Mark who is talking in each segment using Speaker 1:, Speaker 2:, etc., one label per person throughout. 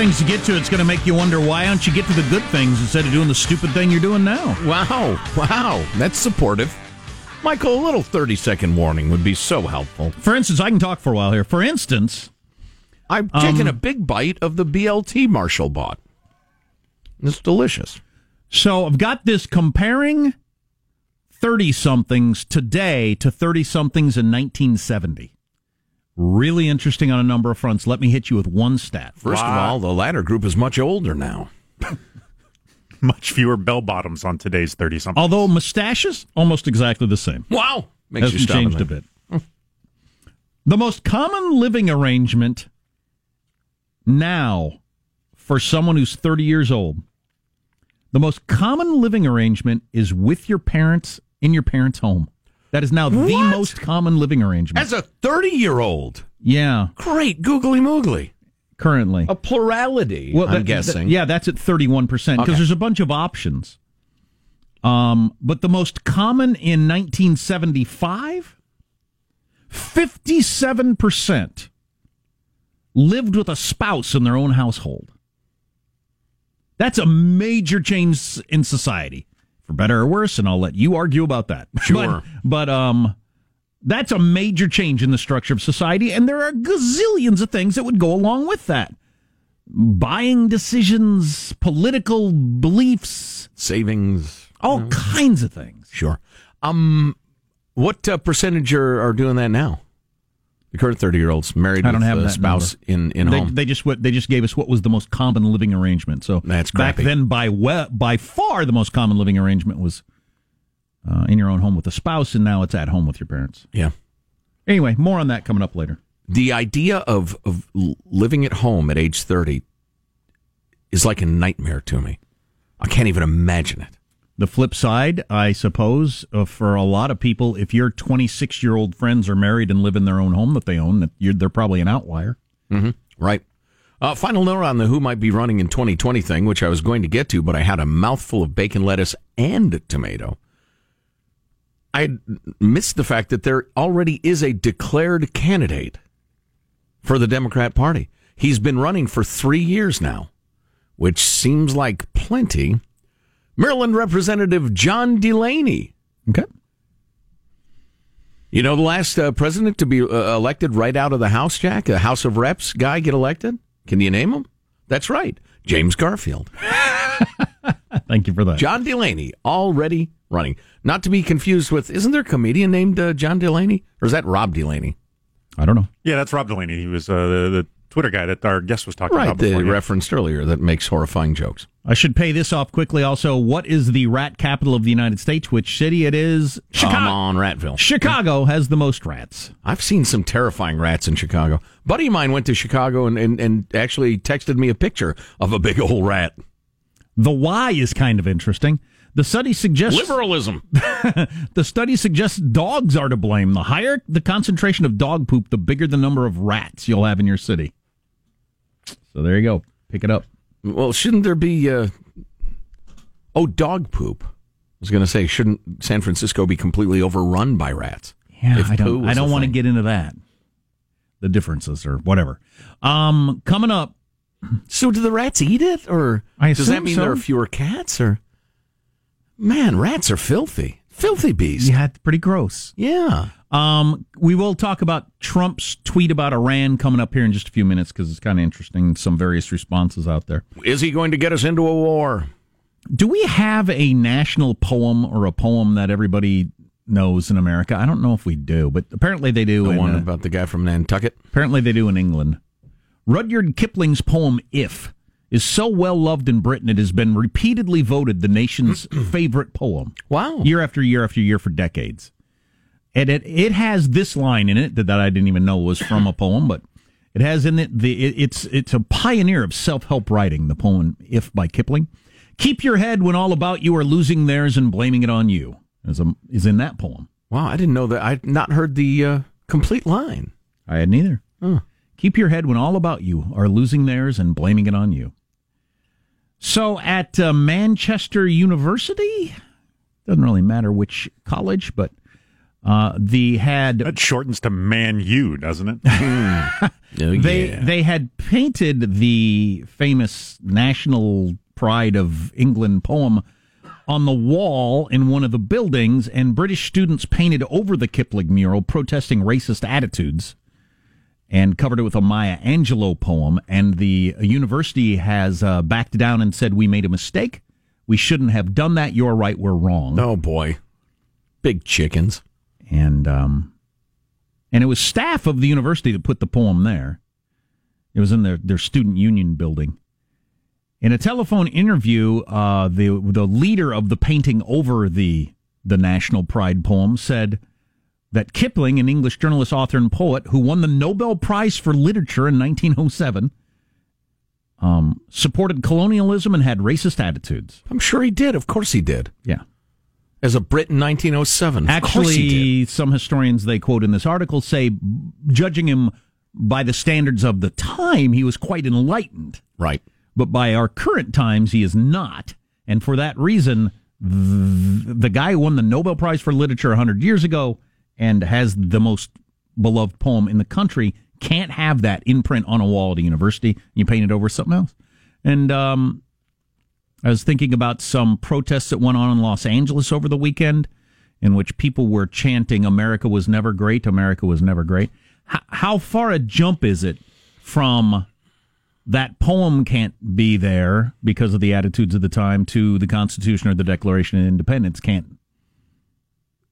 Speaker 1: things to get to. It's going to make you wonder why don't you get to the good things instead of doing the stupid thing you're doing now.
Speaker 2: Wow, wow, that's supportive. Michael, a little 30 second warning would be so helpful.
Speaker 1: For instance, I can talk for a while here. For instance,
Speaker 2: I've um, taken a big bite of the BLT Marshall bought. It's delicious.
Speaker 1: So I've got this comparing 30 somethings today to 30 somethings in 1970. Really interesting on a number of fronts. Let me hit you with one stat.
Speaker 2: First of all, the latter group is much older now.
Speaker 3: Much fewer bell bottoms on today's 30 something.
Speaker 1: Although mustaches, almost exactly the same.
Speaker 2: Wow. Makes
Speaker 1: Hasn't
Speaker 2: stop
Speaker 1: changed a bit. the most common living arrangement now for someone who's 30 years old, the most common living arrangement is with your parents in your parents' home. That is now the most common living arrangement.
Speaker 2: As a 30 year old,
Speaker 1: yeah,
Speaker 2: great googly moogly.
Speaker 1: currently.
Speaker 2: A plurality,
Speaker 1: Well,
Speaker 2: I'm
Speaker 1: that-
Speaker 2: guessing.
Speaker 1: that- yeah, that's at 31% because
Speaker 2: Okay.
Speaker 1: there's a bunch of options. Um, but the most common in 1975, 57% lived with a spouse in their own household. That's a major change in society, for better or worse, and I'll let you argue about that.
Speaker 2: Sure.
Speaker 1: But, but um, that's a major change in the structure of society, and there are gazillions of things that would go along with that. Buying decisions, political beliefs,
Speaker 2: Savings.
Speaker 1: all kinds of things.
Speaker 2: Sure. Um, what uh, percentage are, are doing that now? The current 30 year olds married
Speaker 1: I don't
Speaker 2: with
Speaker 1: have
Speaker 2: a spouse in, in
Speaker 1: they,
Speaker 2: home.
Speaker 1: they just what they just gave us what was the most common living arrangement. So
Speaker 2: That's
Speaker 1: back
Speaker 2: crappy.
Speaker 1: then, by we, by far the most common living arrangement was uh, in your own home with a spouse, and now it's at home with your parents.
Speaker 2: yeah.
Speaker 1: Anyway, more on that coming up later.
Speaker 2: The idea of, of living at home at age 30 is like a nightmare to me. I can't even imagine it.
Speaker 1: The flip side, I suppose, uh, for a lot of people, if your 26 year old friends are married and live in their own home that they own, they're probably an outlier.
Speaker 2: Right. Uh, final note on the who might be running in 2020 thing, which I was going to get to, but I had a mouthful of bacon, lettuce, and tomato. I missed the fact that there already is a declared candidate for the Democrat Party. He's been running for three years now, which seems like plenty. Maryland Representative John Delaney.
Speaker 1: Okay.
Speaker 2: You know, the last uh, president to be uh, elected right out of the House, Jack, a House of Reps guy get elected? Can you name him? That's right. James Garfield.
Speaker 1: Thank you for that.
Speaker 2: John Delaney already running. Not to be confused with, isn't there a comedian named uh, John Delaney? Or is that Rob Delaney?
Speaker 1: I don't know.
Speaker 3: Yeah, that's Rob Delaney. He was uh, the, the Twitter guy that our guest was talking
Speaker 2: Right,
Speaker 3: about
Speaker 2: the
Speaker 3: before. yeah.
Speaker 2: referenced earlier that makes horrifying jokes.
Speaker 1: I should pay this off quickly. Also, what is the rat capital of the United States? Which city it is?
Speaker 2: Come on, Ratville.
Speaker 1: Chicago has the most rats.
Speaker 2: I've seen some terrifying rats in Chicago. buddy of mine went to Chicago and, and, and actually texted me a picture of a big old rat.
Speaker 1: The why is kind of interesting. The study suggests
Speaker 2: Liberalism.
Speaker 1: the study suggests dogs are to blame. The higher the concentration of dog poop, the bigger the number of rats you'll have in your city. So there you go. Pick it up.
Speaker 2: Well, shouldn't there be? Uh... Oh, dog poop. I was going to say, shouldn't San Francisco be completely overrun by rats?
Speaker 1: Yeah, I don't. I don't want to get into that. The differences or whatever. Um, coming up,
Speaker 2: So, do the rats eat it, or does that mean
Speaker 1: so.
Speaker 2: there are fewer cats? Or man, rats are filthy, filthy beasts.
Speaker 1: yeah, pretty gross.
Speaker 2: yeah.
Speaker 1: Um, we will talk about Trump's tweet about Iran coming up here in just a few minutes because it's kind of interesting. Some various responses out there.
Speaker 2: Is he going to get us into a war?
Speaker 1: Do we have a national poem or a poem that everybody knows in America? I don't know if we do, but apparently they do.
Speaker 2: The
Speaker 1: in,
Speaker 2: one
Speaker 1: uh,
Speaker 2: about the guy from Nantucket.
Speaker 1: apparently they do in England. Rudyard Kipling's poem "If" is so well loved in Britain it has been repeatedly voted the nation's favorite poem.
Speaker 2: Wow.
Speaker 1: year after year after year for decades. And it it has this line in it that, that I didn't even know was from a poem, but it has in it the it, it's it's a pioneer of self help writing. The poem "If" by Kipling. Keep your head when all about you are losing theirs and blaming it on you. Is a is in that poem.
Speaker 2: Wow, I didn't know that. I'd not heard the uh, complete line.
Speaker 1: I had neither. Keep your head when all about you are losing theirs and blaming it on you. So at uh, Manchester University, doesn't really matter which college, but Uh, the had
Speaker 3: That shortens to Man you, doesn't it?
Speaker 2: Oh,
Speaker 1: they
Speaker 2: yeah.
Speaker 1: they had painted the famous national pride of England poem on the wall in one of the buildings, and British students painted over the Kipling mural protesting racist attitudes and covered it with a Maya Angelou poem. And the university has uh, backed down and said, We made a mistake. We shouldn't have done that. You're right. We're wrong.
Speaker 2: oh boy, big chickens.
Speaker 1: And um, and it was staff of the university that put the poem there. It was in their their student union building. In a telephone interview, uh, the the leader of the painting over the the national pride poem said that Kipling, an English journalist, author, and poet who won the Nobel Prize for Literature in 1907, um, supported colonialism and had racist attitudes.
Speaker 2: I'm sure he did. Of course he did.
Speaker 1: Yeah.
Speaker 2: As a Brit in 1907. Of course he did.
Speaker 1: Actually, some historians they quote in this article say, judging him by the standards of the time, he was quite enlightened.
Speaker 2: Right.
Speaker 1: But by our current times, he is not. And for that reason, the guy who won the Nobel Prize for Literature 100 years ago and has the most beloved poem in the country can't have that imprint on a wall at a university. You paint it over something else. And um, I was thinking about some protests that went on in Los Angeles over the weekend in which people were chanting, America was never great, America was never great. H- how far a jump is it from that poem can't be there because of the attitudes of the time to the Constitution or the Declaration of Independence can't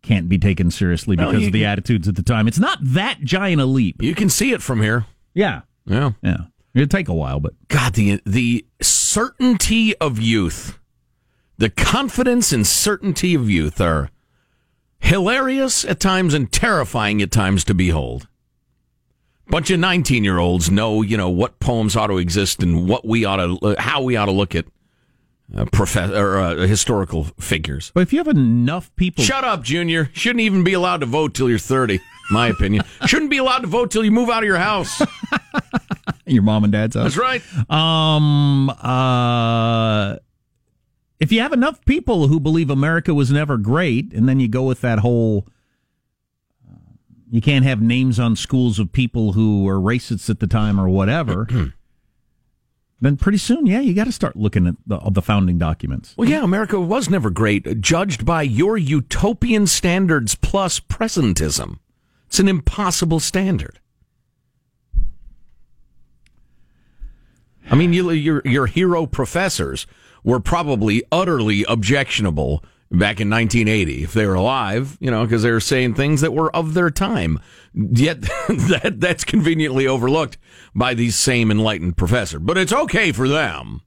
Speaker 1: can't be taken seriously
Speaker 2: No,
Speaker 1: because
Speaker 2: you-
Speaker 1: of the attitudes at the time. It's not that giant a leap.
Speaker 2: You can see it from here.
Speaker 1: Yeah.
Speaker 2: Yeah.
Speaker 1: Yeah. It'd take a while, but
Speaker 2: God, the the certainty of youth, the confidence and certainty of youth are hilarious at times and terrifying at times to behold. Bunch of nineteen-year-olds know, you know, what poems ought to exist and what we ought to, uh, how we ought to look at uh, or uh, historical figures.
Speaker 1: but if you have enough people
Speaker 2: Shut up, Junior. Shouldn't even be allowed to vote till you're thirty. My opinion. Shouldn't be allowed to vote till you move out of your house.
Speaker 1: your mom and dad's house.
Speaker 2: That's right.
Speaker 1: Um, uh, if you have enough people who believe America was never great, and then you go with that whole, uh, you can't have names on schools of people who were racists at the time or whatever. then pretty soon, yeah, you got to start looking at the, the founding documents.
Speaker 2: Well, yeah, America was never great, judged by your utopian standards plus presentism. It's an impossible standard. I mean, you, your your hero professors were probably utterly objectionable back in 1980 if they were alive, you know, because they were saying things that were of their time. Yet that that's conveniently overlooked by these same enlightened professor. But it's okay for them.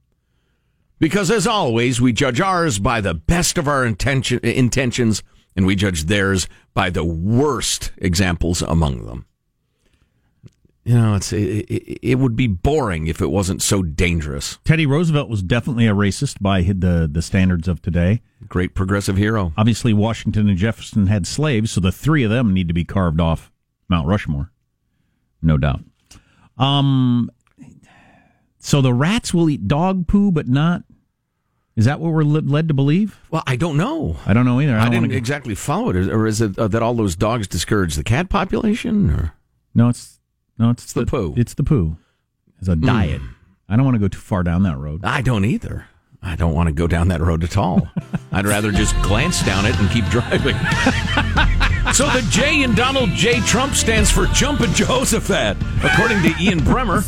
Speaker 2: Because as always, we judge ours by the best of our intention, intentions, and we judge theirs by the worst examples among them. You know, it's it, it, it would be boring if it wasn't so dangerous.
Speaker 1: Teddy Roosevelt was definitely a racist by the the standards of today.
Speaker 2: Great progressive hero.
Speaker 1: Obviously, Washington and Jefferson had slaves, so the three of them need to be carved off Mount Rushmore, no doubt. Um, so the rats will eat dog poo, but not. Is that what we're led to believe?
Speaker 2: Well, I don't know.
Speaker 1: I don't know either. I,
Speaker 2: I, didn't exactly follow it, or is it uh, that all those dogs discourage the cat population? Or
Speaker 1: No, it's no, it's,
Speaker 2: the poo.
Speaker 1: It's the poo. As a diet. I don't want to go too far down that road.
Speaker 2: I don't either. I don't want to go down that road at all. I'd rather just glance down it and keep driving. so the J in Donald J. Trump stands for Jumpin' Jehoshaphat, according to Ian Bremmer.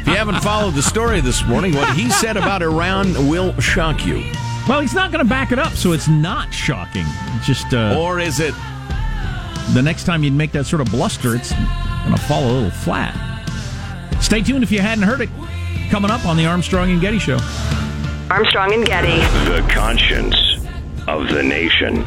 Speaker 2: If you haven't followed the story this morning, what he said about Iran will shock you.
Speaker 1: Well, he's not going to back it up, so it's not shocking. Just uh,
Speaker 2: Or is it?
Speaker 1: the next time you make that sort of bluster, it's going to fall a little flat. Stay tuned if you hadn't heard it. Coming up on the Armstrong and Getty Show.
Speaker 4: Armstrong and Getty.
Speaker 5: The conscience of the nation.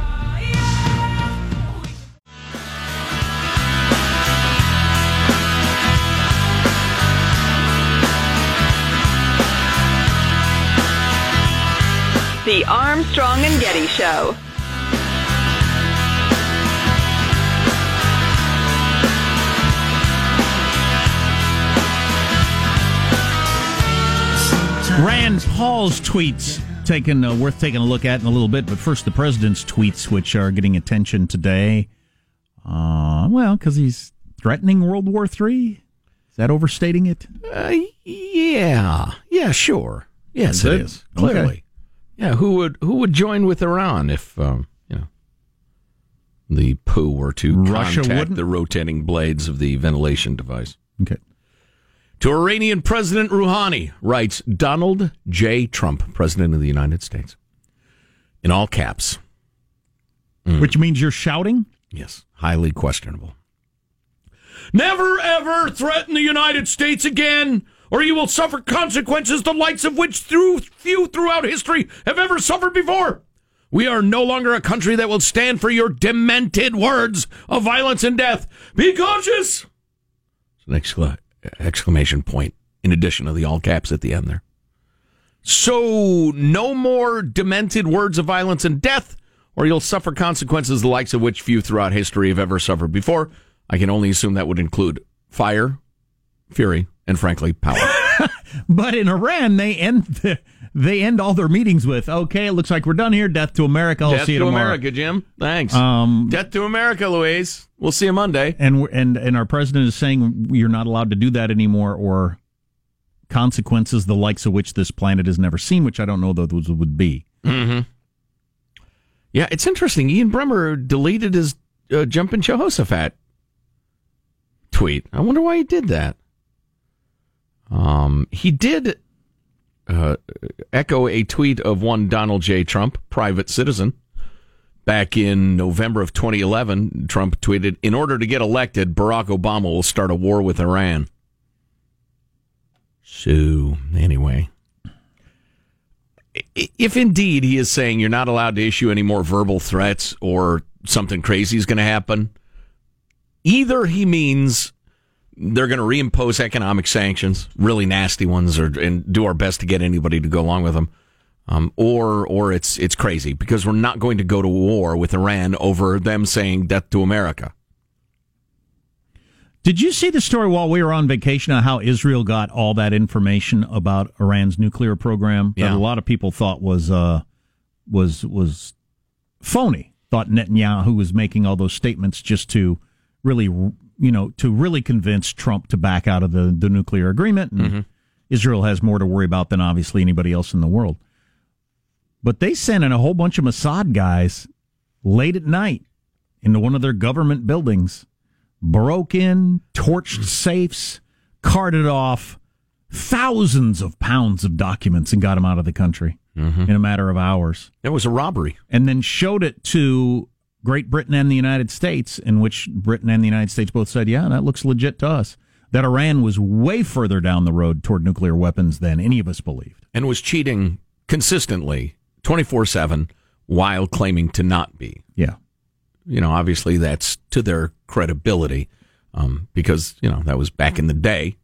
Speaker 4: The Armstrong and Getty Show.
Speaker 1: Rand Paul's tweets taking uh, worth taking a look at in a little bit. But first, the president's tweets, which are getting attention today. Uh, well, because he's threatening World War III. Is that overstating it?
Speaker 2: Uh, yeah, yeah, sure. Yes, it
Speaker 1: it?
Speaker 2: is clearly.
Speaker 1: Okay.
Speaker 2: Yeah, who would who would join with Iran if um, you know the poo were to
Speaker 1: Russia
Speaker 2: contact
Speaker 1: wouldn't?
Speaker 2: the rotating blades of the ventilation device?
Speaker 1: Okay.
Speaker 2: To Iranian President Rouhani, writes Donald J. Trump, President of the United States. In all caps. Mm.
Speaker 1: Which means you're shouting?
Speaker 2: Yes, highly questionable. Never ever threaten the United States again, or you will suffer consequences the likes of which through few throughout history have ever suffered before. We are no longer a country that will stand for your demented words of violence and death. Be cautious! An excla- exclamation point in addition to the all caps at the end there. So, no more demented words of violence and death, or you'll suffer consequences the likes of which few throughout history have ever suffered before. I can only assume that would include fire, fury, and frankly, power.
Speaker 1: But in Iran, they end the, they end all their meetings with, "Okay, it looks like we're done here. Death to America. I'll
Speaker 2: Death
Speaker 1: see you
Speaker 2: to
Speaker 1: tomorrow."
Speaker 2: America, Jim. Thanks.
Speaker 1: Um,
Speaker 2: Death to America, Louise. We'll see you Monday.
Speaker 1: and and and our president is saying you're not allowed to do that anymore, or consequences the likes of which this planet has never seen, which I don't know those would be.
Speaker 2: Yeah, it's interesting. Ian Bremmer deleted his uh, Jumpin' Jehoshaphat tweet. I wonder why he did that. Um, he did uh, echo a tweet of one Donald J. Trump, private citizen. Back in November of 2011, Trump tweeted, In order to get elected, Barack Obama will start a war with Iran. So, anyway. If indeed he is saying you're not allowed to issue any more verbal threats or something crazy is going to happen, either he means they're going to reimpose economic sanctions, really nasty ones, or and do our best to get anybody to go along with them, um, or or it's it's crazy because we're not going to go to war with Iran over them saying death to America.
Speaker 1: Did you see the story while we were on vacation on how Israel got all that information about Iran's nuclear program
Speaker 2: Yeah.
Speaker 1: that a lot of people thought was uh, was was phony? Thought Netanyahu was making all those statements just to really, you know, to really convince Trump to back out of the, the nuclear agreement. And mm-hmm. Israel has more to worry about than obviously anybody else in the world. But they sent in a whole bunch of Mossad guys late at night into one of their government buildings broke in, torched safes, carted off thousands of pounds of documents and got them out of the country mm-hmm. in a matter of hours.
Speaker 2: It was a robbery.
Speaker 1: And then showed it to Great Britain and the United States, in which Britain and the United States both said, yeah, that looks legit to us. That Iran was way further down the road toward nuclear weapons than any of us believed.
Speaker 2: and was cheating consistently 24 7 while claiming to not be.
Speaker 1: Yeah.
Speaker 2: You know, obviously that's to their credibility um, because, you know, that was back in the day.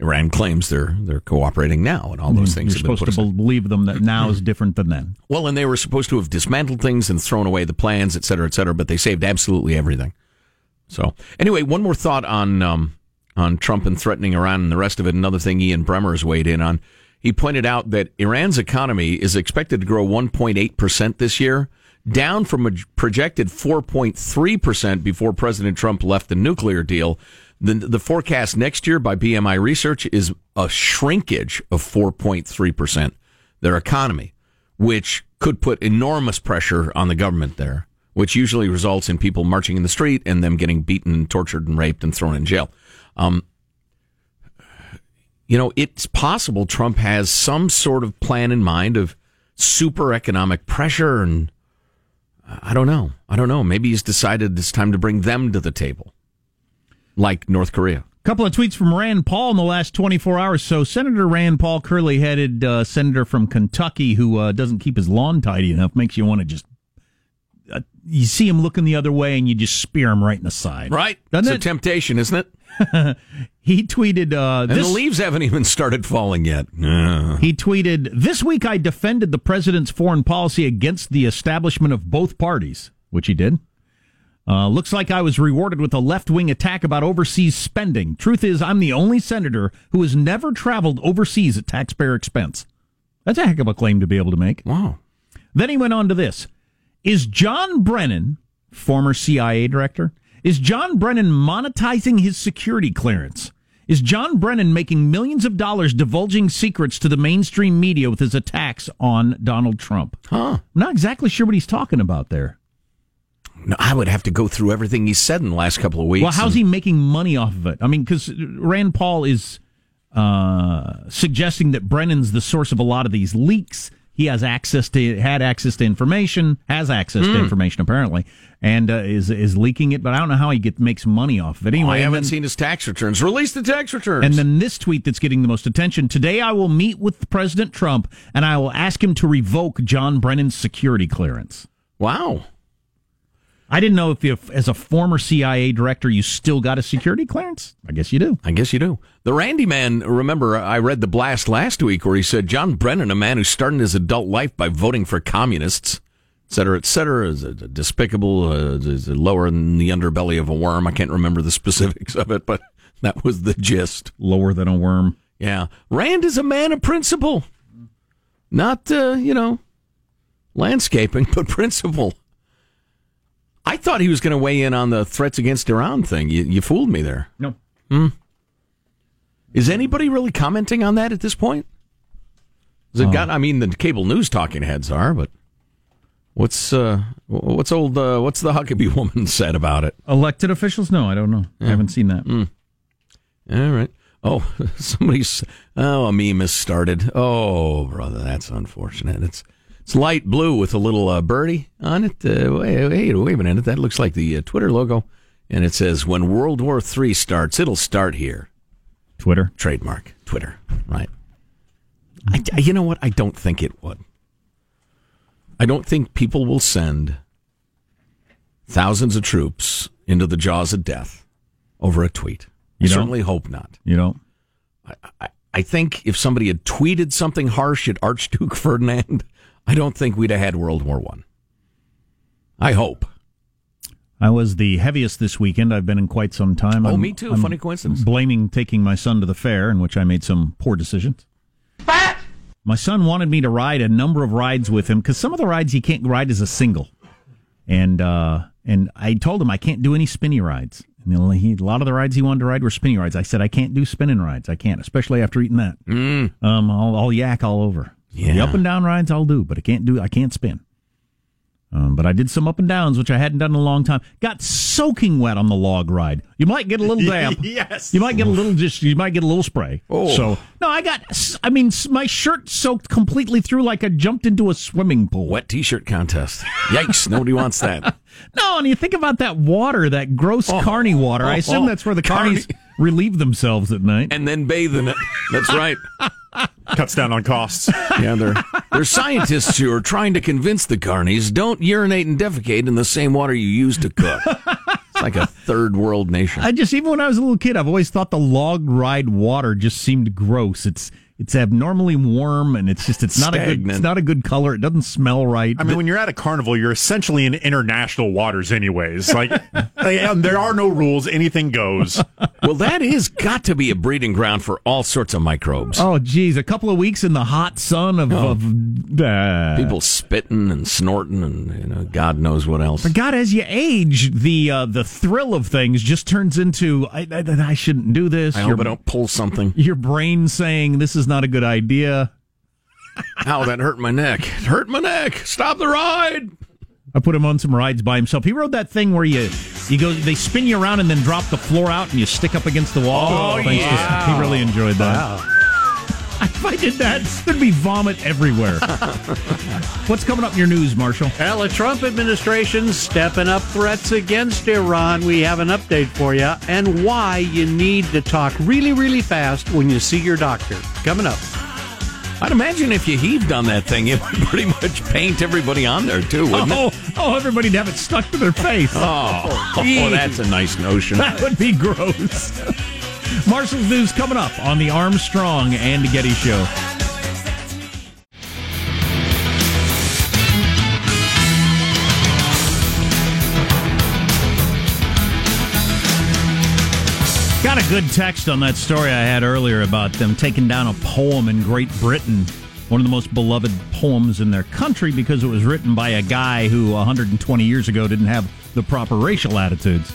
Speaker 2: Iran claims they're they're cooperating now, and all those things
Speaker 1: You're supposed to
Speaker 2: aside.
Speaker 1: believe them that now is different than then.
Speaker 2: Well, and they were supposed to have dismantled things and thrown away the plans, et cetera, et cetera, but they saved absolutely everything. So, anyway, one more thought on um, on Trump and threatening Iran and the rest of it. Another thing Ian Bremmer has weighed in on. He pointed out that Iran's economy is expected to grow 1.8 percent this year, down from a projected 4.3 percent before President Trump left the nuclear deal. The, the forecast next year by BMI Research is a shrinkage of 4.3 percent. Their economy which could put enormous pressure on the government there, which usually results in people marching in the street and them getting beaten and tortured and raped and thrown in jail. Um, you know, it's possible Trump has some sort of plan in mind of super economic pressure, and I don't know. I don't know. Maybe he's decided it's time to bring them to the table, like North Korea.
Speaker 1: couple of tweets from Rand Paul in the last 24 hours. So, Senator Rand Paul, curly headed uh, senator from Kentucky who uh, doesn't keep his lawn tidy enough, makes you want to just. Uh, you see him looking the other way and you just spear him right in the side.
Speaker 2: Right?
Speaker 1: Doesn't
Speaker 2: it's a
Speaker 1: it?
Speaker 2: temptation, isn't it?
Speaker 1: he tweeted uh,
Speaker 2: And
Speaker 1: this.
Speaker 2: the leaves haven't even started falling yet.
Speaker 1: He tweeted, This week I defended the president's foreign policy against the establishment of both parties, which he did. Uh, looks like I was rewarded with a left wing attack about overseas spending. Truth is, I'm the only senator who has never traveled overseas at taxpayer expense. That's a heck of a claim to be able to make.
Speaker 2: Wow.
Speaker 1: Then he went on to this. Is John Brennan, former CIA director, is John Brennan monetizing his security clearance? Is John Brennan making millions of dollars divulging secrets to the mainstream media with his attacks on Donald Trump?
Speaker 2: Huh.
Speaker 1: I'm not exactly sure what he's talking about there.
Speaker 2: No, I would have to go through everything he said in the last couple of weeks.
Speaker 1: Well, how's he making money off of it? I mean, because Rand Paul is uh, suggesting that Brennan's the source of a lot of these leaks. He has access to, had access to information, has access
Speaker 2: Hmm.
Speaker 1: to information apparently, and uh, is is leaking it. But I don't know how he get makes money off of it. Anyway,
Speaker 2: I haven't
Speaker 1: then-
Speaker 2: seen his tax returns. Release the tax returns.
Speaker 1: And then this tweet that's getting the most attention today, I will meet with President Trump and I will ask him to revoke John Brennan's security clearance.
Speaker 2: wow.
Speaker 1: I didn't know if, you, as a former CIA director, you still got a security clearance. I guess you do.
Speaker 2: I guess you do. The Randy man, remember, I read the blast last week where he said John Brennan, a man who started his adult life by voting for communists, et cetera, et cetera, is a despicable, uh, is lower than the underbelly of a worm. I can't remember the specifics of it, but that was the gist.
Speaker 1: Lower than a worm.
Speaker 2: Yeah. Rand is a man of principle. Not, uh, you know, landscaping, but principle. I thought he was going to weigh in on the threats against Iran thing. You, you fooled me there.
Speaker 1: No. Hmm.
Speaker 2: Is anybody really commenting on that at this point? Has it got? I mean, the cable news talking heads are, but what's uh, what's old? Uh, what's the Huckabee woman said about it?
Speaker 1: Elected officials? No, I don't know. I haven't seen that.
Speaker 2: All right. Oh, somebody's. Oh, a meme has started. Oh, brother, that's unfortunate. It's it's light blue with a little uh, birdie on it. Uh, wait, wait, wait a minute. That looks like the uh, Twitter logo, and it says, "When World War III starts, it'll start here."
Speaker 1: Twitter.
Speaker 2: trademark Twitter, right? I, I- you know what? I don't think it would. I don't think people will send thousands of troops into the jaws of death over a tweet.
Speaker 1: You
Speaker 2: I certainly hope not.
Speaker 1: You know,
Speaker 2: I, I think if somebody had tweeted something harsh at Archduke Ferdinand, I don't think we'd have had World War One. I. hope.
Speaker 1: I was the heaviest this weekend I've been in quite some time.
Speaker 2: Oh,
Speaker 1: I'm-
Speaker 2: me too.
Speaker 1: I'm
Speaker 2: Funny coincidence.
Speaker 1: Blaming taking my son to the fair, in which I made some poor decisions. My son wanted me to ride a number of rides with him because some of the rides he can't ride as a single, and uh, and I told him I can't do any spinny rides. And he, a lot of the rides he wanted to ride were spinny rides. I said I can't do spinning rides. I can't, especially after eating that. Mm. Um, I'll, I'll yak all over. The up and down rides I'll do, but I can't do. I can't spin. Um, but I did some up and downs, which I hadn't done in a long time. Got soaking wet on the log ride. You might get a little damp.
Speaker 3: yes.
Speaker 1: You might get a little just. You might get a little spray.
Speaker 2: Oh.
Speaker 1: So no, I got. I mean, my shirt soaked completely through, like I jumped into a swimming pool.
Speaker 2: Wet T-shirt contest. Yikes! Nobody wants that.
Speaker 1: No, and you think about that water, that gross carny water. I assume
Speaker 2: oh,
Speaker 1: that's where the carnies relieve themselves at night.
Speaker 2: And then bathe in it. That's right.
Speaker 3: Cuts down on costs.
Speaker 2: Yeah, they're, they're scientists who are trying to convince the carnies don't urinate and defecate in the same water you use to cook. It's like a third world nation.
Speaker 1: I just even when I was a little kid, I've always thought the log ride water just seemed gross. It's it's abnormally warm and it's just it's not a good it's not a good color. It doesn't smell right.
Speaker 3: I mean, when you're at a carnival, you're essentially in international waters, anyways. Like, and there are no rules; anything goes.
Speaker 2: Well, that is got to be a breeding ground for all sorts of microbes.
Speaker 1: oh geez, a couple of weeks in the hot sun of, of uh,
Speaker 2: People spitting and snorting and you know God knows what else.
Speaker 1: But God, as you age, the uh, the thrill of things just turns into I, I, I shouldn't do this.
Speaker 2: I
Speaker 1: your,
Speaker 2: hope I don't pull something.
Speaker 1: your brain saying this is not a good idea.
Speaker 2: Ow, that hurt my neck. It hurt my neck. Stop the ride.
Speaker 1: I put him on some rides by himself. He rode that thing where you you go they spin you around and then drop the floor out and you stick up against the wall.
Speaker 2: Oh,
Speaker 1: Thanks to-
Speaker 2: yeah.
Speaker 1: he really enjoyed that. If I did that, there'd be vomit everywhere. What's coming up in your news, Marshall?
Speaker 6: Well, the Trump administration stepping up threats against Iran. We have an update for you and why you need to talk really, really fast when you see your doctor. Coming up.
Speaker 2: I'd imagine if you heaved on that thing, it would pretty much paint everybody on there too, wouldn't
Speaker 1: Oh,
Speaker 2: it?
Speaker 1: oh, oh everybody'd have it stuck to their face.
Speaker 2: Oh, oh, that's a nice notion.
Speaker 1: That would be gross. Marshall's news coming up on the Armstrong and Getty Show. Got a good text on that story I had earlier about them taking down a poem in Great Britain one of the most beloved poems in their country because it was written by a guy who 120 years ago didn't have the proper racial attitudes.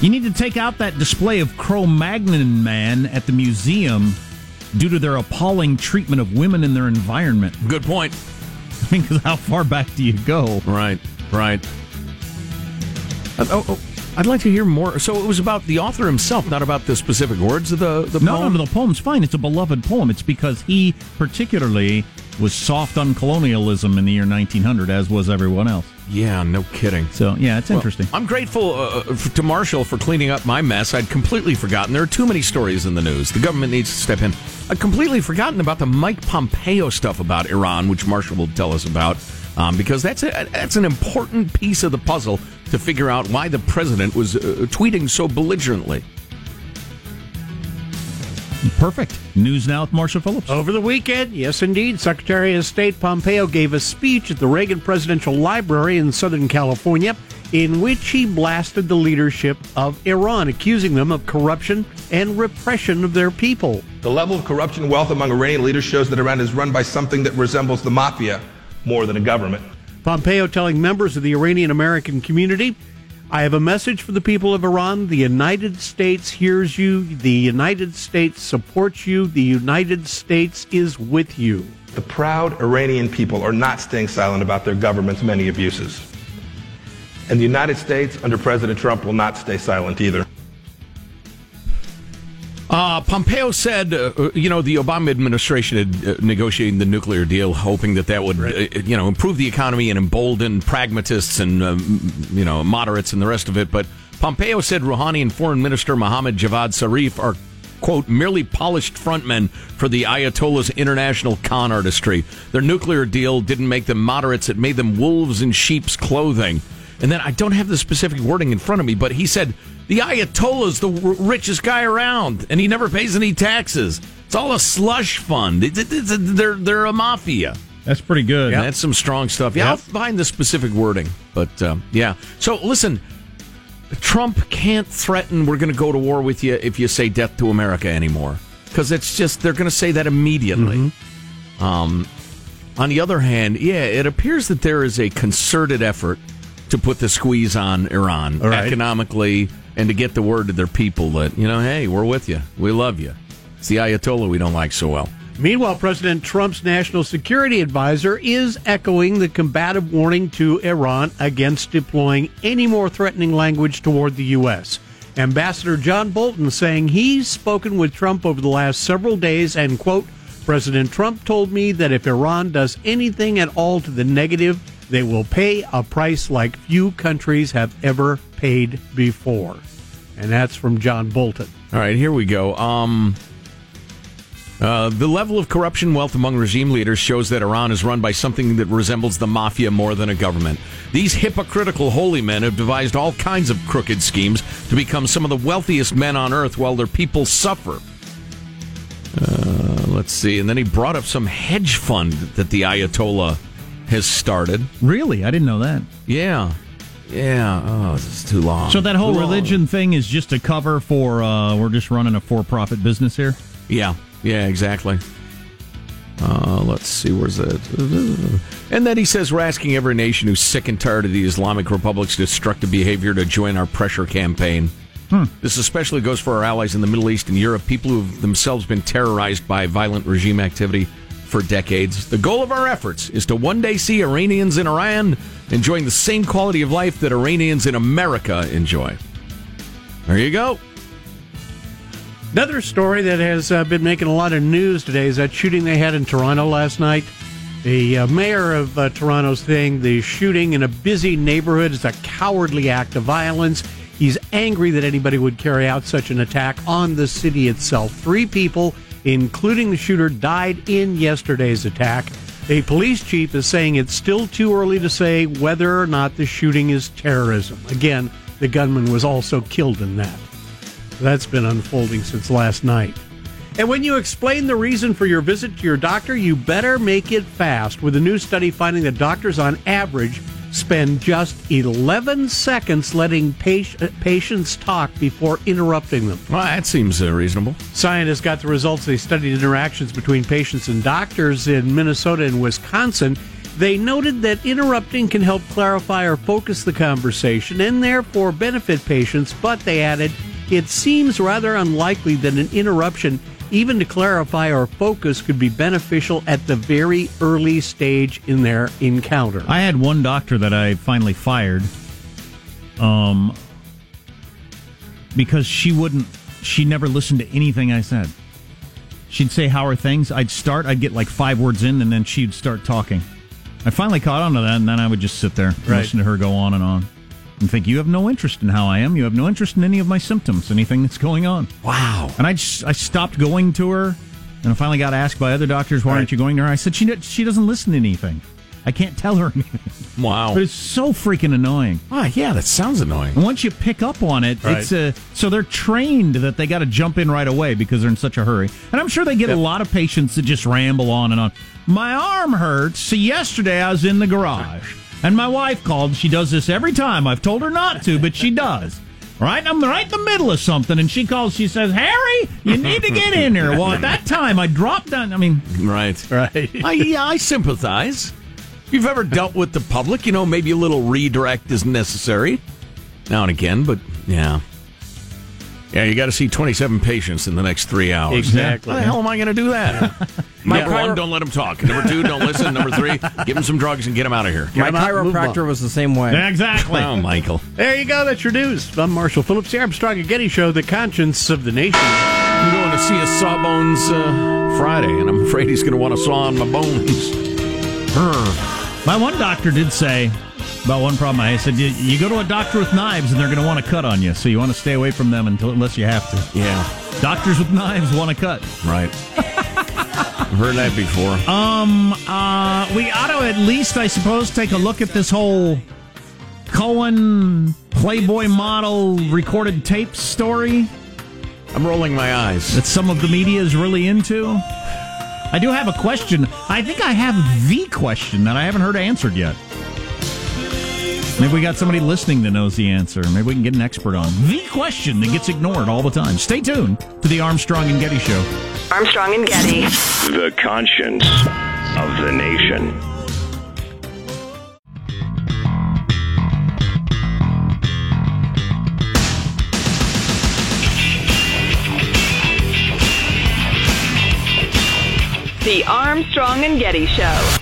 Speaker 1: You need to take out that display of Cro Magnon man at the museum due to their appalling treatment of women in their environment.
Speaker 2: Good point.
Speaker 1: I mean, 'cause how far back do you go?
Speaker 2: Right, right. Uh, oh, oh, I'd like to hear more. So it was about the author himself, not about the specific words of the, the
Speaker 1: No,
Speaker 2: poem?
Speaker 1: no, the poem's fine. It's a beloved poem. It's because he particularly was soft on colonialism in the year 1900, as was everyone else.
Speaker 2: Yeah, no kidding.
Speaker 1: So, yeah, it's
Speaker 2: Well,
Speaker 1: interesting.
Speaker 2: I'm grateful uh, to Marshall for cleaning up my mess. I'd completely forgotten. There are too many stories in the news. The government needs to step in. I'd completely forgotten about the Mike Pompeo stuff about Iran, which Marshall will tell us about, um, because that's a, that's an important piece of the puzzle to figure out why the president was uh, tweeting so belligerently.
Speaker 1: Perfect. News now with Marshall Phillips.
Speaker 6: Over the weekend, yes, indeed, Secretary of State Pompeo gave a speech at the Reagan Presidential Library in Southern California in which he blasted the leadership of Iran, accusing them of corruption and repression of their people.
Speaker 7: The level of corruption and wealth among Iranian leaders shows that Iran is run by something that resembles the mafia more than a government.
Speaker 6: Pompeo telling members of the Iranian American community, I have a message for the people of Iran. The United States hears you. The United States supports you. The United States is with you.
Speaker 7: The proud Iranian people are not staying silent about their government's many abuses. And the United States, under President Trump, will not stay silent either.
Speaker 2: Uh, Pompeo said, uh, uh, you know, the Obama administration had uh, negotiated the nuclear deal, hoping that that would, uh, you know, improve the economy and embolden pragmatists and, um, you know, moderates and the rest of it. But Pompeo said Rouhani and Foreign Minister Mohammad Javad Zarif are, quote, merely polished frontmen for the Ayatollah's international con artistry. Their nuclear deal didn't make them moderates, it made them wolves in sheep's clothing. And then I don't have the specific wording in front of me, but he said the Ayatollah's the r- richest guy around, and he never pays any taxes. It's all a slush fund. It- it- it's a- they're they're a mafia.
Speaker 1: That's pretty good.
Speaker 2: That's some strong stuff. Yeah, I'll find the specific wording, but um, yeah. So listen, Trump can't threaten we're going to go to war with you if you say death to America anymore, because it's just they're going to say that immediately. Um, on the other hand, yeah, it appears that there is a concerted effort to put the squeeze on Iran
Speaker 6: right.
Speaker 2: economically and to get the word to their people that, you know, hey, we're with you. We love you. It's the Ayatollah we don't like so well.
Speaker 6: Meanwhile, President Trump's national security advisor is echoing the combative warning to Iran against deploying any more threatening language toward the U.S. Ambassador John Bolton saying he's spoken with Trump over the last several days and, quote, President Trump told me that if Iran does anything at all to the negative, they will pay a price like few countries have ever paid before. And that's from John Bolton.
Speaker 2: All right, here we go. Um, uh, the level of corruption wealth among regime leaders shows that Iran is run by something that resembles the mafia more than a government. These hypocritical holy men have devised all kinds of crooked schemes to become some of the wealthiest men on earth while their people suffer. Uh, let's see. And then he brought up some hedge fund that the Ayatollah has started.
Speaker 1: Really? I didn't know that.
Speaker 2: Yeah. Yeah. Oh, this is too long.
Speaker 1: So that whole
Speaker 2: Too long.
Speaker 1: religion thing is just a cover for uh, we're just running a for-profit business here.
Speaker 2: Yeah, yeah, exactly. Uh, let's see, where's that? And then he says we're asking every nation who's sick and tired of the Islamic Republic's destructive behavior to join our pressure campaign. This especially goes for our allies in the Middle East and Europe, people who've themselves been terrorized by violent regime activity for decades. The goal of our efforts is to one day see Iranians in Iran enjoying the same quality of life that Iranians in America enjoy. There you go.
Speaker 6: Another story that has uh, been making a lot of news today is that shooting they had in Toronto last night. The uh, mayor of uh, Toronto's saying the shooting in a busy neighborhood is a cowardly act of violence. He's angry that anybody would carry out such an attack on the city itself. Three people, including the shooter, died in yesterday's attack. A police chief is saying it's still too early to say whether or not the shooting is terrorism. Again, the gunman was also killed in that. That's been unfolding since last night. And when you explain the reason for your visit to your doctor, you better make it fast. With a new study finding that doctors on average spend just 11 seconds letting pat- patients talk before interrupting them.
Speaker 2: Well, that seems uh, reasonable.
Speaker 6: Scientists got the results. They studied interactions between patients and doctors in Minnesota and Wisconsin. They noted that interrupting can help clarify or focus the conversation and therefore benefit patients, but they added, it seems rather unlikely that an interruption, even to clarify or focus, could be beneficial at the very early stage in their encounter.
Speaker 1: I had one doctor that I finally fired, um, because she wouldn't. She never listened to anything I said. She'd say, "How are things?" I'd start. I'd get like five words in, and then she'd start talking. I finally caught on to that, and then I would just sit there, and
Speaker 6: Right.
Speaker 1: listen to her go on and on, and think, "You have no interest in how I am. You have no interest in any of my symptoms, anything that's going on."
Speaker 2: Wow.
Speaker 1: And I just I stopped going to her, and I finally got asked by other doctors, "Why aren't you going to her?" I said, "She she doesn't listen to anything. I can't tell her anything."
Speaker 2: Wow.
Speaker 1: But it's so freaking annoying.
Speaker 2: Ah, yeah, that sounds annoying.
Speaker 1: And once you pick up on it, it's a so they're trained that they got to jump in right away because they're in such a hurry. And I'm sure they get a lot of patients that just ramble on and on. My arm hurts. See, yesterday I was in the garage, and my wife called. She does this every time. I've told her not to, but she does. Right, I'm right in the middle of something, and she calls. She says, "Harry, you need to get in here." Well, at that time, I dropped down. I mean,
Speaker 2: Right.
Speaker 6: Right.
Speaker 2: I, yeah, I sympathize. If you've ever dealt with the public, you know, maybe a little redirect is necessary now and again, but yeah. Yeah, you got to see 27 patients in the next three hours.
Speaker 6: Exactly.
Speaker 2: How the hell am I going to do that? Number one, don't let them talk. Number two, don't listen. Number three, give them some drugs and get them out of here.
Speaker 8: My
Speaker 6: Come out, move
Speaker 8: chiropractor was the same way.
Speaker 1: exactly.
Speaker 2: Oh, Michael.
Speaker 6: There you go. That's your news. I'm Marshall Phillips, the Armstrong and Getty Show, the conscience of the nation.
Speaker 2: I'm going to see a Sawbones uh, Friday, and I'm afraid he's going to want to saw on my bones.
Speaker 1: My one doctor did say about one problem. I said, you, you go to a doctor with knives and they're going to want to cut on you, so you want to stay away from them until unless you have to.
Speaker 2: Yeah,
Speaker 1: Doctors with knives want to cut.
Speaker 2: right. I've heard that before.
Speaker 1: Um, uh, we ought to at least, I suppose, take a look at this whole Cohen Playboy model recorded tape story
Speaker 2: I'm rolling my eyes.
Speaker 1: that some of the media is really into. I do have a question. I think I have the question that I haven't heard answered yet. Maybe we got somebody listening that knows the answer. Maybe we can get an expert on the question that gets ignored all the time. Stay tuned to the Armstrong and Getty Show.
Speaker 4: Armstrong and Getty.
Speaker 5: The conscience of the nation.
Speaker 4: The Armstrong and Getty Show.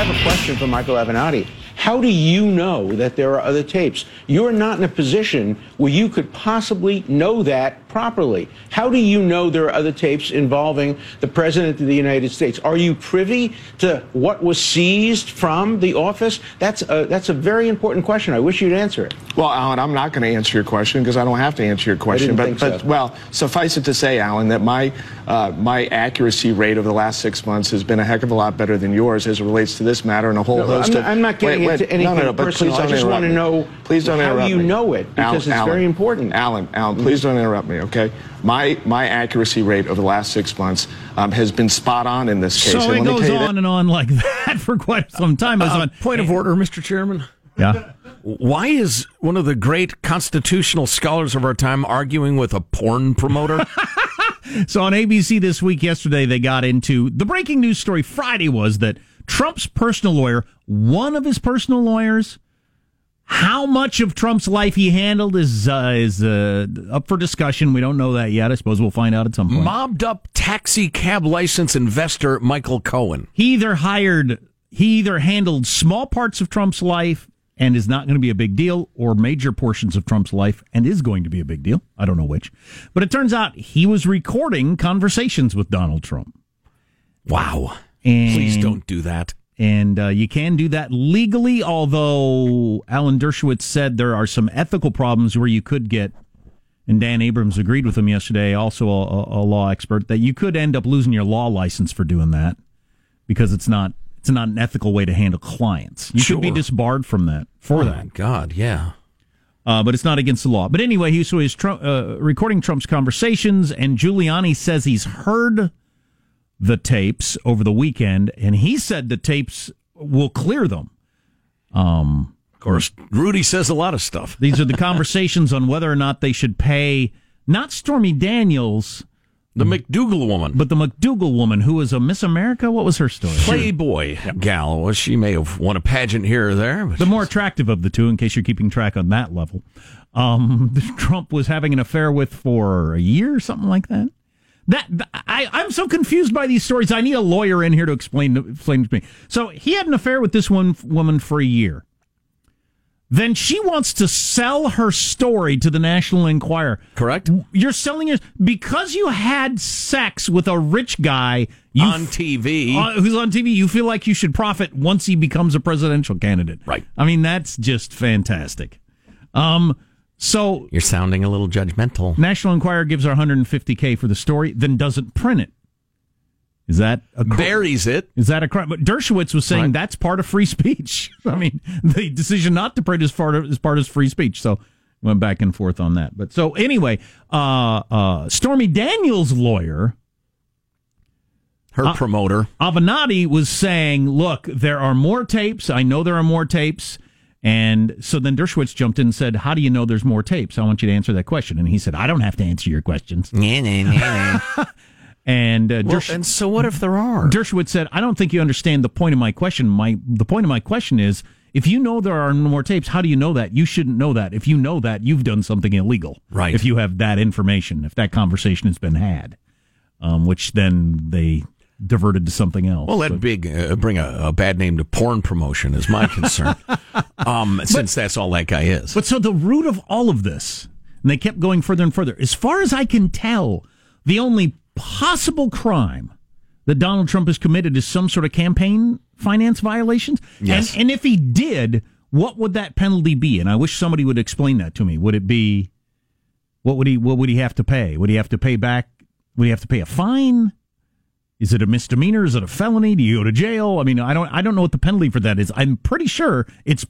Speaker 9: I have a question for Michael Avenatti. How do you know that there are other tapes? You're not in a position where you could possibly know that properly. How do you know there are other tapes involving the President of the United States? Are you privy to what was seized from the office? That's a, that's a very important question. I wish you'd answer it.
Speaker 10: Well, Alan, I'm not going to answer your question because I don't have to answer your question. but,
Speaker 9: think
Speaker 10: but well, suffice it to say, Alan, that my uh, my accuracy rate over the last six months has been a heck of a lot better than yours as it relates to this matter and a whole
Speaker 9: No,
Speaker 10: host
Speaker 9: I'm
Speaker 10: of.
Speaker 9: not- I'm not getting
Speaker 10: Wait, wait,
Speaker 9: into anything
Speaker 10: no, no, no,
Speaker 9: personal. I just wanna know
Speaker 10: Please don't
Speaker 9: how
Speaker 10: interrupt
Speaker 9: you
Speaker 10: me.
Speaker 9: know it, because it's very important. Mm-hmm.
Speaker 10: Alan, Alan, please don't interrupt me, okay? My my accuracy rate over the last six months um, has been spot on in this case.
Speaker 1: So
Speaker 10: and
Speaker 1: it goes
Speaker 10: tell you that-
Speaker 1: on and on like that for quite some time. As
Speaker 2: Uh,
Speaker 1: on-
Speaker 2: point of order, Mr. Chairman.
Speaker 1: yeah.
Speaker 2: Why is one of the great constitutional scholars of our time arguing with a porn promoter?
Speaker 1: So on ABC this week, yesterday, they got into the breaking news story Friday was that Trump's personal lawyer, one of his personal lawyers, how much of Trump's life he handled is uh, is uh, up for discussion. We don't know that yet. I suppose we'll find out at some point.
Speaker 2: Mobbed up taxi cab license investor Michael Cohen.
Speaker 1: he either hired, he either handled small parts of Trump's life and is not going to be a big deal, or major portions of Trump's life and is going to be a big deal. I don't know which, but it turns out he was recording conversations with Donald Trump.
Speaker 2: Wow.
Speaker 1: And
Speaker 2: Please don't do that.
Speaker 1: And uh, you can do that legally. Although Alan Dershowitz said there are some ethical problems where you could get, and Dan Abrams agreed with him yesterday, also a, a- law expert, that you could end up losing your law license for doing that because it's not it's not an ethical way to handle clients. You should be disbarred from that for
Speaker 2: Oh,
Speaker 1: that.
Speaker 2: God, yeah.
Speaker 1: Uh, but it's not against the law. But anyway, he so he's Trump, uh, recording Trump's conversations, and Giuliani says he's heard the tapes over the weekend, and he said the tapes will clear them. Um,
Speaker 2: of course, Rudy says a lot of stuff.
Speaker 1: These are the conversations on whether or not they should pay not Stormy Daniels,
Speaker 2: the McDougal woman,
Speaker 1: but the McDougal woman who was a Miss America. What was her story?
Speaker 2: Playboy gal. Well, she may have won a pageant here or there.
Speaker 1: The more attractive of the two, in case you're keeping track on that level. Um, Trump was having an affair with for a year, something like that. That I, I'm so confused by these stories. I need a lawyer in here to explain explain to me. So he had an affair with this one woman for a year. Then she wants to sell her story to the National Enquirer.
Speaker 2: Correct.
Speaker 1: You're selling it because you had sex with a rich guy
Speaker 2: on TV,
Speaker 1: uh, who's on TV. You feel like you should profit once he becomes a presidential candidate.
Speaker 2: Right.
Speaker 1: I mean, that's just fantastic. Um. So
Speaker 2: you're sounding a little judgmental.
Speaker 1: National Enquirer gives her 150k for the story, then doesn't print it. Is that a cr-
Speaker 2: buries it?
Speaker 1: Is that a crime? But Dershowitz was saying
Speaker 2: Right.
Speaker 1: that's part of free speech. I mean, the decision not to print is part of is part of free speech. So went back and forth on that. But so anyway, uh, uh, Stormy Daniels' lawyer,
Speaker 2: Her
Speaker 1: Uh,
Speaker 2: promoter,
Speaker 1: Avenatti, was saying, "Look, there are more tapes. I know there are more tapes." And so then Dershowitz jumped in and said, "How do you know there's more tapes? I want you to answer that question." And he said, "I don't have to answer your questions." And uh,
Speaker 2: Well,
Speaker 1: Dersh-
Speaker 2: and so what if there are?
Speaker 1: Dershowitz said, "I don't think you understand the point of my question. My the point of my question is, if you know there are more tapes, how do you know that? You shouldn't know that. If you know that, you've done something illegal.
Speaker 2: Right.
Speaker 1: If you have that information, if that conversation has been had, um, which then they diverted to something else.
Speaker 2: Well, that big uh, bring a, a bad name to porn promotion is my concern. um, since that's all that guy is.
Speaker 1: But so the root of all of this, and they kept going further and further. As far as I can tell, the only possible crime that Donald Trump has committed is some sort of campaign finance violations.
Speaker 2: Yes.
Speaker 1: And, and if he did, what would that penalty be? And I wish somebody would explain that to me. Would it be what would he what would he have to pay? Would he have to pay back? Would he have to pay a fine? Is it a misdemeanor? Is it a felony? Do you go to jail? I mean, I don't I don't know what the penalty for that is. I'm pretty sure it's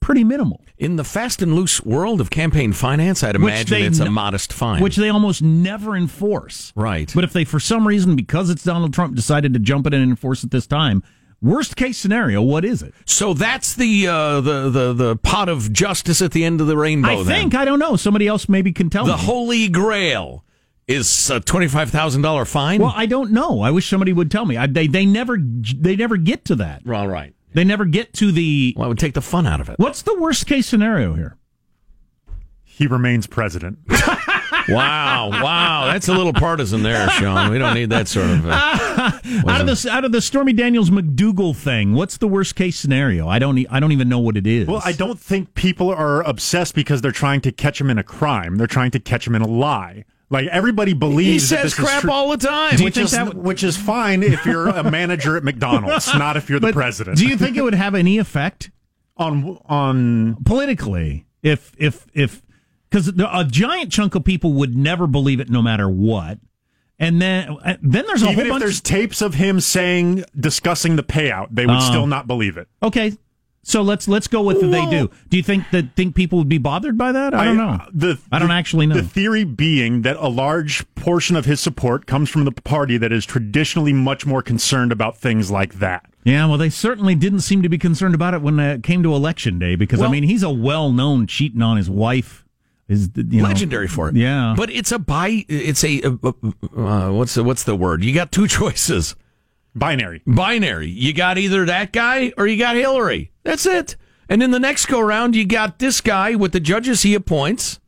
Speaker 1: pretty minimal.
Speaker 2: In the fast and loose world of campaign finance, I'd
Speaker 1: Which
Speaker 2: imagine it's a modest fine.
Speaker 1: which they almost never enforce.
Speaker 2: Right.
Speaker 1: But if they, for some reason, because it's Donald Trump, decided to jump in and enforce it this time, worst case scenario, what is it?
Speaker 2: so that's the uh, the the the pot of justice at the end of the rainbow.
Speaker 1: I
Speaker 2: then.
Speaker 1: think I don't know. Somebody else maybe can tell
Speaker 2: the
Speaker 1: me.
Speaker 2: holy grail is a twenty five thousand dollar fine.
Speaker 1: well, I don't know. I wish somebody would tell me. I, they they never they never get to that.
Speaker 2: all right.
Speaker 1: They never get to the.
Speaker 2: Well, I would take the fun out of it.
Speaker 1: What's the worst case scenario here?
Speaker 3: He remains president.
Speaker 2: Wow, wow, that's a little partisan there, Sean. We don't need that sort of. Uh,
Speaker 1: Out of the out of the Stormy Daniels McDougal thing, what's the worst case scenario? I don't e- I don't even know what it is.
Speaker 3: Well, I don't think people are obsessed because they're trying to catch him in a crime. They're trying to catch him in a lie. Like everybody
Speaker 2: he
Speaker 3: believes that
Speaker 2: says crap all the time.
Speaker 1: Do you
Speaker 3: which
Speaker 1: think
Speaker 3: is
Speaker 1: that would-
Speaker 3: which is fine if you're a manager at McDonald's, not if you're the
Speaker 1: But
Speaker 3: president.
Speaker 1: Do you think it would have any effect?
Speaker 3: on on
Speaker 1: politically if if if because a giant chunk of people would never believe it no matter what and then uh, then there's a
Speaker 3: even
Speaker 1: whole
Speaker 3: if
Speaker 1: bunch
Speaker 3: there's tapes of him saying discussing the payout, they would
Speaker 1: Oh.
Speaker 3: still not believe it.
Speaker 1: okay so let's let's go with the they do do you think that think people would be bothered by that i don't know
Speaker 3: The,
Speaker 1: I don't
Speaker 3: the-
Speaker 1: actually know.
Speaker 3: The theory being that a large portion of his support comes from the party that is traditionally much more concerned about things like that.
Speaker 1: yeah well they certainly didn't seem to be concerned about it when it came to election day because i mean he's a well-known cheating on his wife is you know,
Speaker 2: legendary for it.
Speaker 1: yeah
Speaker 2: but it's a buy. It's a uh, uh, what's the, what's the word? You got two choices.
Speaker 3: Binary.
Speaker 2: Binary. You got either that guy or you got Hillary. That's it. And in the next go round, you got this guy with the judges he appoints,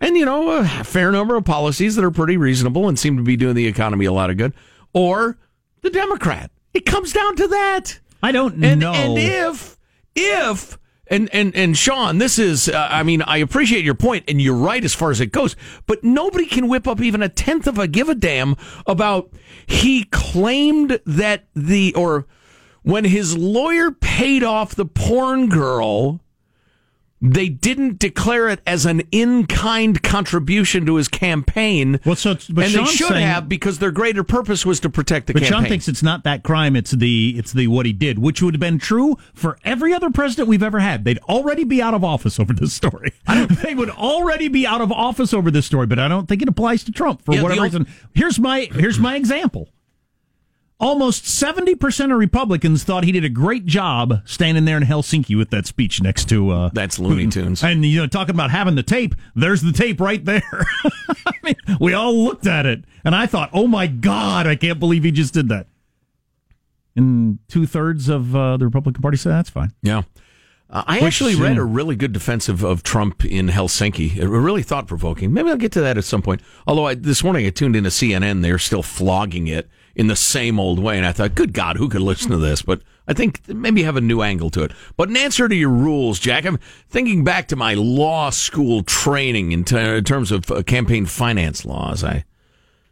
Speaker 2: and you know a fair number of policies that are pretty reasonable and seem to be doing the economy a lot of good, or the Democrat. It comes down to that.
Speaker 1: i don't
Speaker 2: And,
Speaker 1: know
Speaker 2: and if if and and and Sean, this is uh, I mean I appreciate your point and you're right as far as it goes, but nobody can whip up even a tenth of a give a damn about he claimed that the or when his lawyer paid off the porn girl they didn't declare it as an in-kind contribution to his campaign.
Speaker 1: Well, so- but
Speaker 2: and
Speaker 1: Sean's
Speaker 2: they should
Speaker 1: saying-
Speaker 2: have because their greater purpose was to protect the
Speaker 1: But
Speaker 2: campaign.
Speaker 1: Sean thinks it's not that crime; it's the it's the what he did, which would have been true for every other president we've ever had. They'd already be out of office over this story. they would already be out of office over this story, but I don't think it applies to Trump for
Speaker 2: Yeah,
Speaker 1: whatever reason. Here's my here's my example. Almost 70% of Republicans thought he did a great job standing there in Helsinki with that speech next to. Uh,
Speaker 2: That's Looney Tunes.
Speaker 1: And, you know, talking about having the tape, there's the tape right there. I mean, we all looked at it, and I thought, oh my God, I can't believe he just did that. And two thirds of uh, the Republican Party said that's fine.
Speaker 2: Yeah. Uh, I actually read a really good defense of, of Trump in Helsinki. It was really thought provoking. Maybe I'll get to that at some point. Although I, this morning I tuned into CNN, they're still flogging it in the same old way, and I thought, good God, who could listen to this? But I think maybe have a new angle to it. But in answer to your rules, Jack, I'm thinking back to my law school training in, ter- in terms of uh, campaign finance laws. I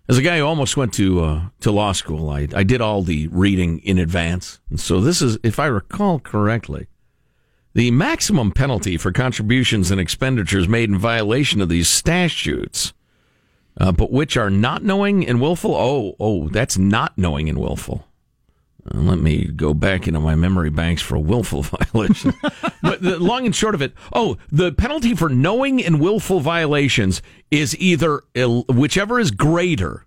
Speaker 2: as a guy who almost went to uh, to law school, I, I did all the reading in advance. And so this is, if I recall correctly, the maximum penalty for contributions and expenditures made in violation of these statutes, uh, but which are not knowing and willful. Oh, oh, that's not knowing and willful. Uh, let me go back into my memory banks for a willful violation. but the long and short of it, oh, the penalty for knowing and willful violations is either el- whichever is greater,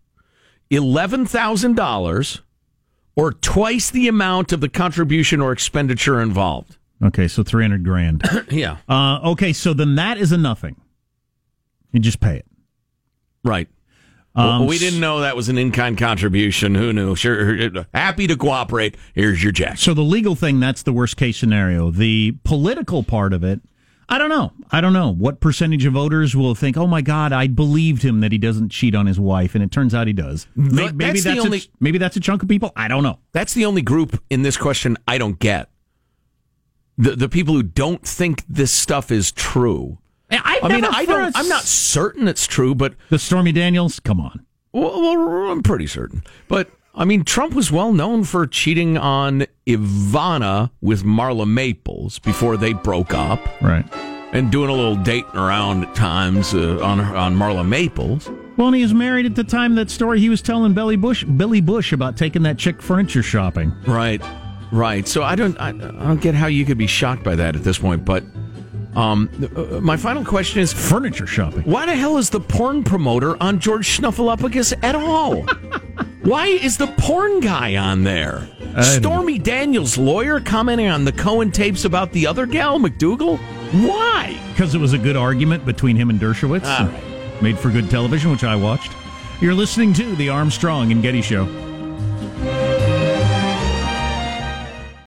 Speaker 2: eleven thousand dollars, or twice the amount of the contribution or expenditure involved.
Speaker 1: Okay, so 300 grand.
Speaker 2: yeah,
Speaker 1: Uh, okay, so then that is a nothing. You just pay it.
Speaker 2: right.
Speaker 1: Um,
Speaker 2: well, we didn't know that was an in-kind contribution. Who knew? Sure, happy to cooperate. Here's your check.
Speaker 1: So the legal thing, that's the worst case scenario. The political part of it, I don't know. I don't know what percentage of voters will think, "Oh my God, I believed him that he doesn't cheat on his wife," and it turns out he does. Maybe,
Speaker 2: That's
Speaker 1: maybe
Speaker 2: the
Speaker 1: that's
Speaker 2: only-
Speaker 1: a, maybe that's a chunk of people. I don't know.
Speaker 2: That's the only group in this question I don't get. The the people who don't think this stuff is true.
Speaker 1: I,
Speaker 2: I mean, I don't.
Speaker 1: a
Speaker 2: I'm not certain it's true, but
Speaker 1: The Stormy Daniels, come on.
Speaker 2: well, well, I'm pretty certain. But I mean, Trump was well known for cheating on Ivana with Marla Maples before they broke up,
Speaker 1: Right.
Speaker 2: and doing a little dating around at times uh, on on Marla Maples.
Speaker 1: Well, and he was married at the time that story he was telling Billy Bush, Billy Bush about taking that chick furniture shopping.
Speaker 2: Right, right. So I don't, I, I don't get how you could be shocked by that at this point. But um, uh, my final question is:
Speaker 1: Furniture shopping.
Speaker 2: Why the hell is the porn promoter on George Snuffleupagus at all? Why is the porn guy on there? Stormy Daniels' lawyer commenting on the Cohen tapes about the other gal, McDougal? Why?
Speaker 1: Because it was a good argument between him and Dershowitz. Made for good television, which I watched. You're listening to The Armstrong and Getty Show.